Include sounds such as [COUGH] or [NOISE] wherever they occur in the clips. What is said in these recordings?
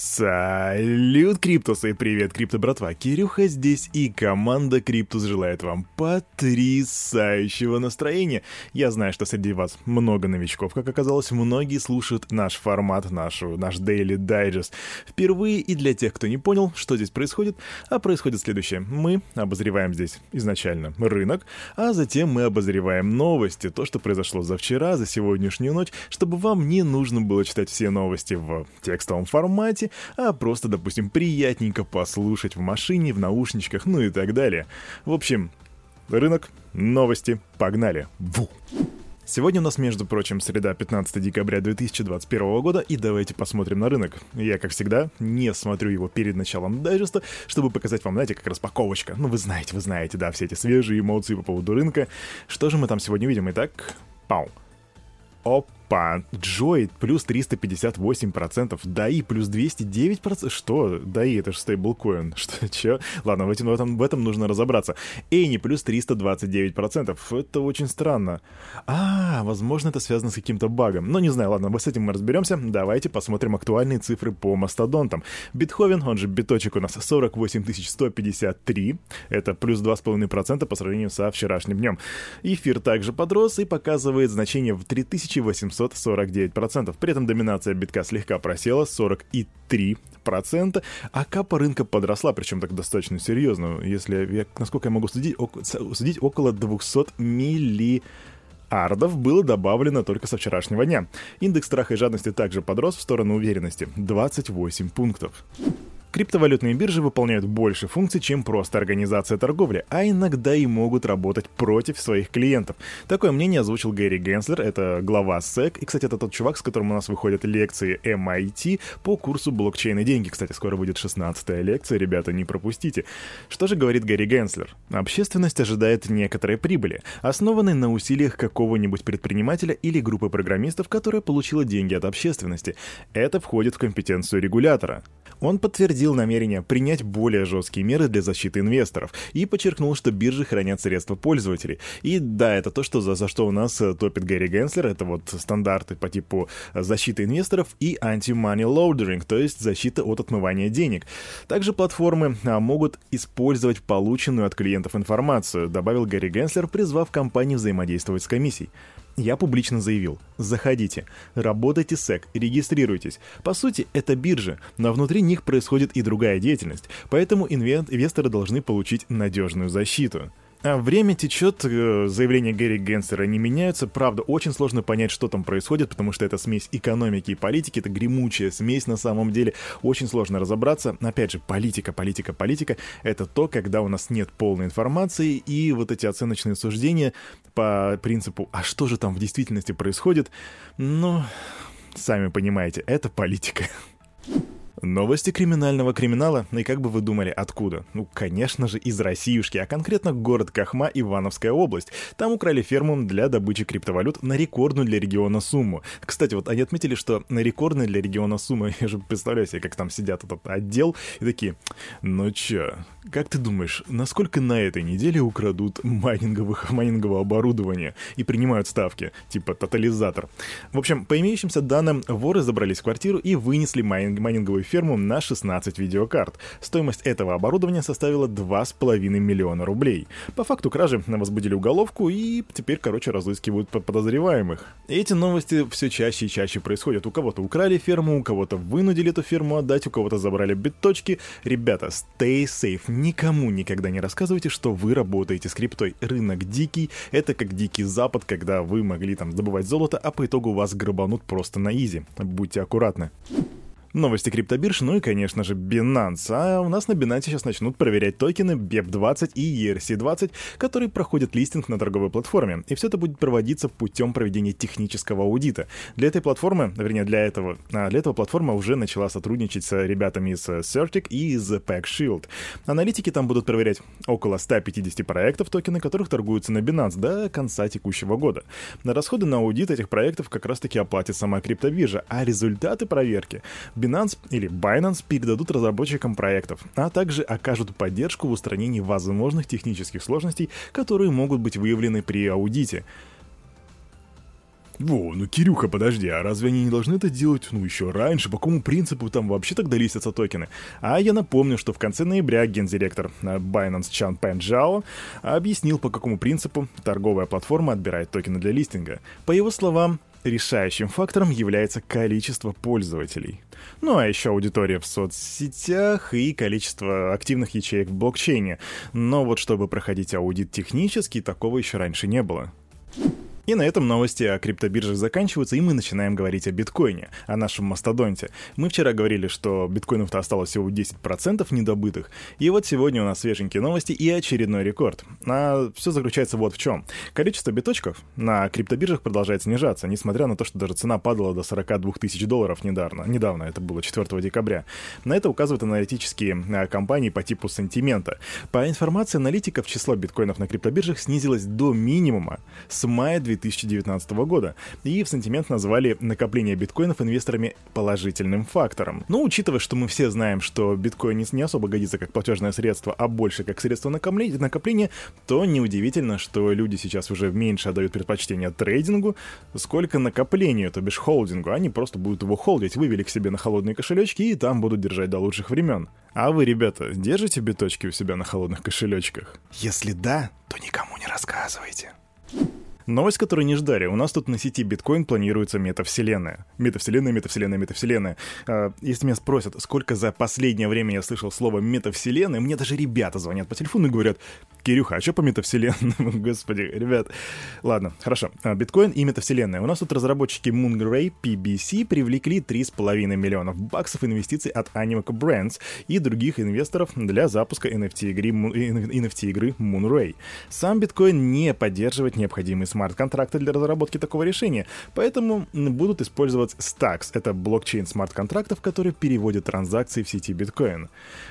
Салют, Криптусы! Привет, Крипто братва! Кирюха здесь, и команда Криптус желает вам потрясающего настроения. Я знаю, что среди вас много новичков, как оказалось, многие слушают наш формат, нашу, наш Daily Digest. Впервые и для тех, кто не понял, что здесь происходит, а происходит следующее. Мы обозреваем здесь изначально рынок, а затем мы обозреваем новости, то, что произошло за вчера, за сегодняшнюю ночь, чтобы вам не нужно было читать все новости в текстовом формате, а просто, допустим, приятненько послушать в машине, в наушничках, ну и так далее. В общем, рынок, новости, погнали. Ву! Сегодня у нас, между прочим, среда 15 декабря 2021 года, и давайте посмотрим на рынок. Я, как всегда, не смотрю его перед началом дайджеста, чтобы показать вам, знаете, как распаковочка. Ну, вы знаете, вы знаете, да, все эти свежие эмоции по поводу рынка. Что же мы там сегодня видим? Итак, пау. Оп, Опа, Джоид плюс 358%, DAI плюс 209%. Что? DAI это же стейблкоин. [LAUGHS] Что, чё? Ладно, в этом, в, этом, в этом нужно разобраться. Эйни плюс 329%. Это очень странно. А, возможно, это связано с каким-то багом. Но не знаю, ладно, с этим мы разберемся. Давайте посмотрим актуальные цифры по мастодонтам. Битховен, он же биточек у нас 48 153. Это плюс 2,5% по сравнению со вчерашним днем. Эфир также подрос и показывает значение в 3800 749%. При этом доминация битка слегка просела 43%, а капа рынка подросла, причем так достаточно серьезно. Если я, насколько я могу судить, ок- судить около 200 милли ардов было добавлено только со вчерашнего дня. Индекс страха и жадности также подрос в сторону уверенности – 28 пунктов. Криптовалютные биржи выполняют больше функций, чем просто организация торговли, а иногда и могут работать против своих клиентов. Такое мнение озвучил Гэри Генслер, это глава SEC, и, кстати, это тот чувак, с которым у нас выходят лекции MIT по курсу блокчейн и деньги. Кстати, скоро будет 16-я лекция, ребята, не пропустите. Что же говорит Гэри Генслер? Общественность ожидает некоторой прибыли, основанной на усилиях какого-нибудь предпринимателя или группы программистов, которая получила деньги от общественности. Это входит в компетенцию регулятора. Он подтвердил намерение принять более жесткие меры для защиты инвесторов и подчеркнул, что биржи хранят средства пользователей. И да, это то, что за, за что у нас э, топит Гэри Генслер, это вот стандарты по типу защиты инвесторов и anti-money laundering, то есть защита от отмывания денег. Также платформы а, могут использовать полученную от клиентов информацию, добавил Гэри Генслер, призвав компании взаимодействовать с комиссией я публично заявил, заходите, работайте с SEC, регистрируйтесь. По сути, это биржи, но внутри них происходит и другая деятельность, поэтому инвесторы должны получить надежную защиту. А время течет, э, заявления Гэри Генсера не меняются. Правда, очень сложно понять, что там происходит, потому что это смесь экономики и политики, это гремучая смесь на самом деле. Очень сложно разобраться. Опять же, политика, политика, политика — это то, когда у нас нет полной информации, и вот эти оценочные суждения по принципу «а что же там в действительности происходит?» Ну, сами понимаете, это политика. Новости криминального криминала, и как бы вы думали, откуда? Ну, конечно же, из Россиюшки, а конкретно город Кахма, Ивановская область. Там украли ферму для добычи криптовалют на рекордную для региона сумму. Кстати, вот они отметили, что на рекордную для региона сумму, [LAUGHS] я же представляю себе, как там сидят этот отдел, и такие, ну чё, как ты думаешь, насколько на этой неделе украдут майнинговых, [LAUGHS] майнингового оборудования и принимают ставки, типа тотализатор? В общем, по имеющимся данным, воры забрались в квартиру и вынесли майнинг, майнинговую ферму на 16 видеокарт. Стоимость этого оборудования составила 2,5 миллиона рублей. По факту кражи возбудили уголовку и теперь, короче, разыскивают подозреваемых. Эти новости все чаще и чаще происходят. У кого-то украли ферму, у кого-то вынудили эту ферму отдать, у кого-то забрали биточки. Ребята, stay safe. Никому никогда не рассказывайте, что вы работаете с криптой. Рынок дикий. Это как дикий запад, когда вы могли там добывать золото, а по итогу вас грабанут просто на изи. Будьте аккуратны. Новости криптобирж, ну и, конечно же, Binance. А у нас на Binance сейчас начнут проверять токены BEP20 и ERC20, которые проходят листинг на торговой платформе. И все это будет проводиться путем проведения технического аудита. Для этой платформы, вернее, для этого, а, для этого платформа уже начала сотрудничать с ребятами из Certic и из Pack Shield. Аналитики там будут проверять около 150 проектов, токены которых торгуются на Binance до конца текущего года. На расходы на аудит этих проектов как раз-таки оплатит сама криптобиржа, а результаты проверки Binance или Binance передадут разработчикам проектов, а также окажут поддержку в устранении возможных технических сложностей, которые могут быть выявлены при аудите. Во, ну Кирюха, подожди, а разве они не должны это делать, ну, еще раньше? По какому принципу там вообще тогда листятся токены? А я напомню, что в конце ноября гендиректор э, Binance Чан Пен объяснил, по какому принципу торговая платформа отбирает токены для листинга. По его словам, решающим фактором является количество пользователей. Ну а еще аудитория в соцсетях и количество активных ячеек в блокчейне. Но вот чтобы проходить аудит технически, такого еще раньше не было. И на этом новости о криптобиржах заканчиваются, и мы начинаем говорить о биткоине, о нашем мастодонте. Мы вчера говорили, что биткоинов-то осталось всего 10% недобытых, и вот сегодня у нас свеженькие новости и очередной рекорд. А все заключается вот в чем. Количество биточков на криптобиржах продолжает снижаться, несмотря на то, что даже цена падала до 42 тысяч долларов недавно. Недавно, это было 4 декабря. На это указывают аналитические а, компании по типу сентимента. По информации аналитиков, число биткоинов на криптобиржах снизилось до минимума с мая 2000 2019 года, и в сентимент назвали накопление биткоинов инвесторами положительным фактором. Но учитывая, что мы все знаем, что биткоин не особо годится как платежное средство, а больше как средство накопления, то неудивительно, что люди сейчас уже меньше отдают предпочтение трейдингу, сколько накоплению, то бишь холдингу. Они просто будут его холдить, вывели к себе на холодные кошелечки и там будут держать до лучших времен. А вы, ребята, держите биточки у себя на холодных кошелечках? Если да, то никому не рассказывайте. Новость, которую не ждали. У нас тут на сети биткоин планируется метавселенная. Метавселенная, метавселенная, метавселенная. А, если меня спросят, сколько за последнее время я слышал слово метавселенная, мне даже ребята звонят по телефону и говорят, Кирюха, а что по метавселенным? [LAUGHS] Господи, ребят. Ладно, хорошо. А, биткоин и метавселенная. У нас тут разработчики Moonray PBC привлекли 3,5 миллионов баксов инвестиций от Animoca Brands и других инвесторов для запуска NFT-игры, NFT-игры Moonray. Сам биткоин не поддерживает необходимые смарт-контракты для разработки такого решения, поэтому будут использовать Stacks. Это блокчейн смарт-контрактов, который переводит транзакции в сети биткоин.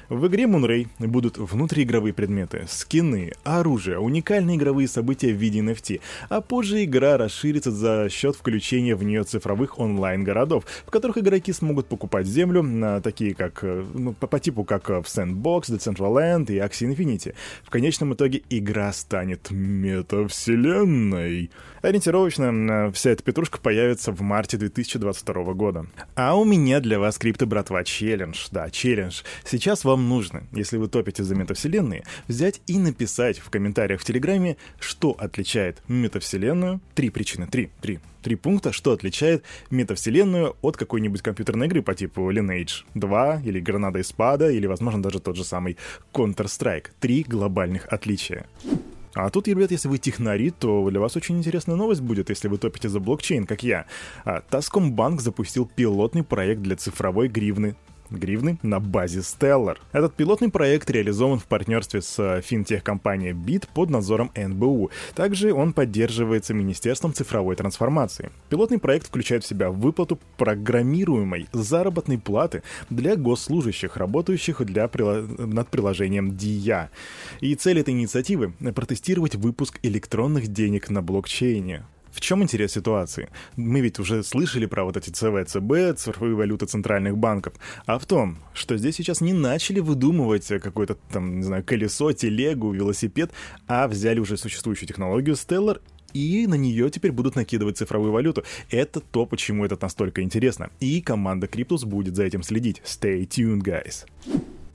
В игре Moonray будут внутриигровые предметы, скины, оружие, уникальные игровые события в виде NFT, а позже игра расширится за счет включения в нее цифровых онлайн-городов, в которых игроки смогут покупать землю, на такие как, э, ну, по, по типу как в Sandbox, Decentraland и Axie Infinity. В конечном итоге игра станет метавселенной. Ориентировочно вся эта петрушка появится в марте 2022 года. А у меня для вас, крипто братва, челлендж. Да, челлендж. Сейчас вам нужно, если вы топите за метавселенные, взять и написать в комментариях в Телеграме, что отличает метавселенную. Три причины, три, три три пункта, что отличает метавселенную от какой-нибудь компьютерной игры по типу Lineage 2 или Гранада Спада или, возможно, даже тот же самый Counter-Strike. Три глобальных отличия. А тут, ребят, если вы технари, то для вас очень интересная новость будет, если вы топите за блокчейн, как я. А, Таскомбанк запустил пилотный проект для цифровой гривны гривны на базе Stellar. Этот пилотный проект реализован в партнерстве с финтех-компанией BIT под надзором НБУ. Также он поддерживается Министерством цифровой трансформации. Пилотный проект включает в себя выплату программируемой заработной платы для госслужащих, работающих для прила... над приложением DIA. И цель этой инициативы — протестировать выпуск электронных денег на блокчейне. В чем интерес ситуации? Мы ведь уже слышали про вот эти ЦВЦБ, цифровые валюты центральных банков, а в том, что здесь сейчас не начали выдумывать какое-то там, не знаю, колесо, телегу, велосипед, а взяли уже существующую технологию Stellar и на нее теперь будут накидывать цифровую валюту. Это то, почему это настолько интересно. И команда Cryptos будет за этим следить. Stay tuned, guys.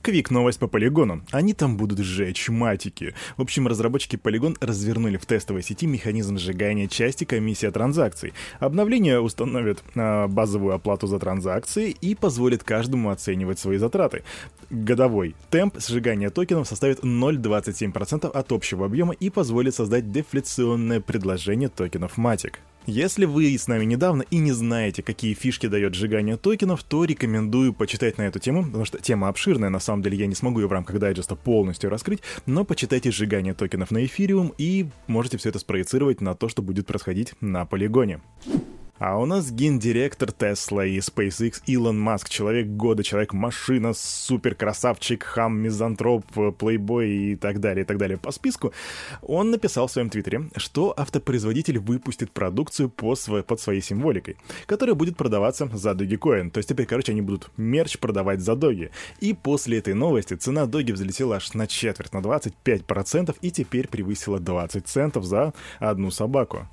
Квик новость по полигону. Они там будут сжечь матики. В общем, разработчики Polygon развернули в тестовой сети механизм сжигания части комиссии транзакций. Обновление установит э, базовую оплату за транзакции и позволит каждому оценивать свои затраты. Годовой темп сжигания токенов составит 0,27% от общего объема и позволит создать дефляционное предложение токенов матик. Если вы с нами недавно и не знаете, какие фишки дает сжигание токенов, то рекомендую почитать на эту тему, потому что тема обширная, на самом деле я не смогу ее в рамках дайджеста полностью раскрыть, но почитайте сжигание токенов на эфириум и можете все это спроецировать на то, что будет происходить на полигоне. А у нас гендиректор Тесла и SpaceX Илон Маск, человек года, человек-машина, супер красавчик, хам, мизантроп, плейбой и так далее, и так далее по списку, он написал в своем твиттере, что автопроизводитель выпустит продукцию по свой, под своей символикой, которая будет продаваться за Dogecoin. То есть теперь, короче, они будут мерч продавать за доги. И после этой новости цена доги взлетела аж на четверть, на 25%, и теперь превысила 20 центов за одну собаку.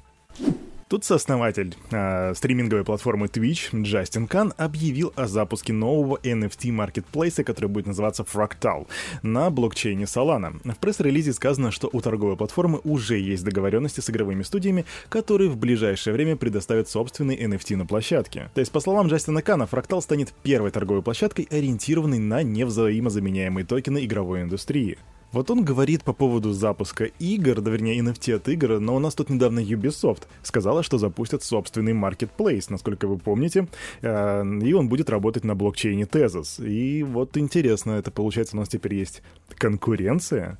Тут сооснователь э, стриминговой платформы Twitch Джастин Кан объявил о запуске нового NFT-маркетплейса, который будет называться Fractal, на блокчейне Solana. В пресс-релизе сказано, что у торговой платформы уже есть договоренности с игровыми студиями, которые в ближайшее время предоставят собственный NFT на площадке. То есть, по словам Джастина Кана, Fractal станет первой торговой площадкой, ориентированной на невзаимозаменяемые токены игровой индустрии. Вот он говорит по поводу запуска игр, да вернее NFT от игр, но у нас тут недавно Ubisoft сказала, что запустят собственный marketplace, насколько вы помните, э, и он будет работать на блокчейне Tezos. И вот интересно, это получается у нас теперь есть конкуренция?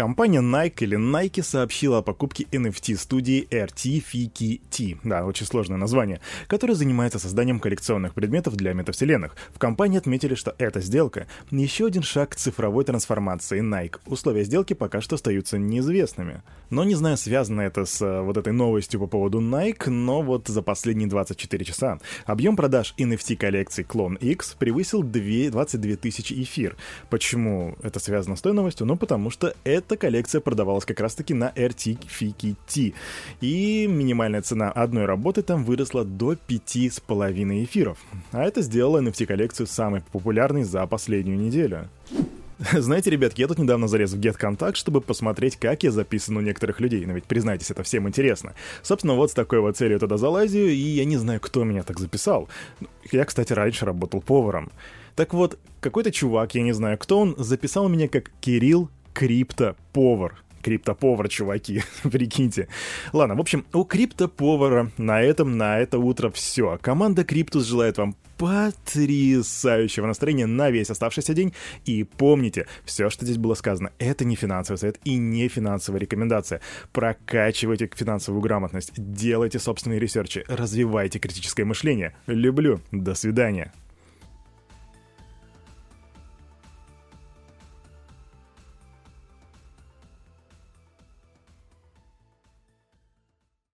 Компания Nike или Nike сообщила о покупке NFT-студии RTFKT, да, очень сложное название, которая занимается созданием коллекционных предметов для метавселенных. В компании отметили, что эта сделка — еще один шаг к цифровой трансформации Nike. Условия сделки пока что остаются неизвестными. Но не знаю, связано это с э, вот этой новостью по поводу Nike, но вот за последние 24 часа объем продаж NFT-коллекции Clone X превысил 2, 22 тысячи эфир. Почему это связано с той новостью? Ну, потому что это эта коллекция продавалась как раз-таки на RTFKT. И минимальная цена одной работы там выросла до 5,5 эфиров. А это сделало NFT-коллекцию самой популярной за последнюю неделю. Знаете, ребятки, я тут недавно залез в GetContact, чтобы посмотреть, как я записан у некоторых людей. Но ведь, признайтесь, это всем интересно. Собственно, вот с такой вот целью туда залазю, и я не знаю, кто меня так записал. Я, кстати, раньше работал поваром. Так вот, какой-то чувак, я не знаю, кто он, записал меня как Кирилл криптоповар. Криптоповар, чуваки, [LAUGHS] прикиньте. Ладно, в общем, у криптоповара на этом, на это утро все. Команда Криптус желает вам потрясающего настроения на весь оставшийся день. И помните, все, что здесь было сказано, это не финансовый совет и не финансовая рекомендация. Прокачивайте финансовую грамотность, делайте собственные ресерчи, развивайте критическое мышление. Люблю. До свидания.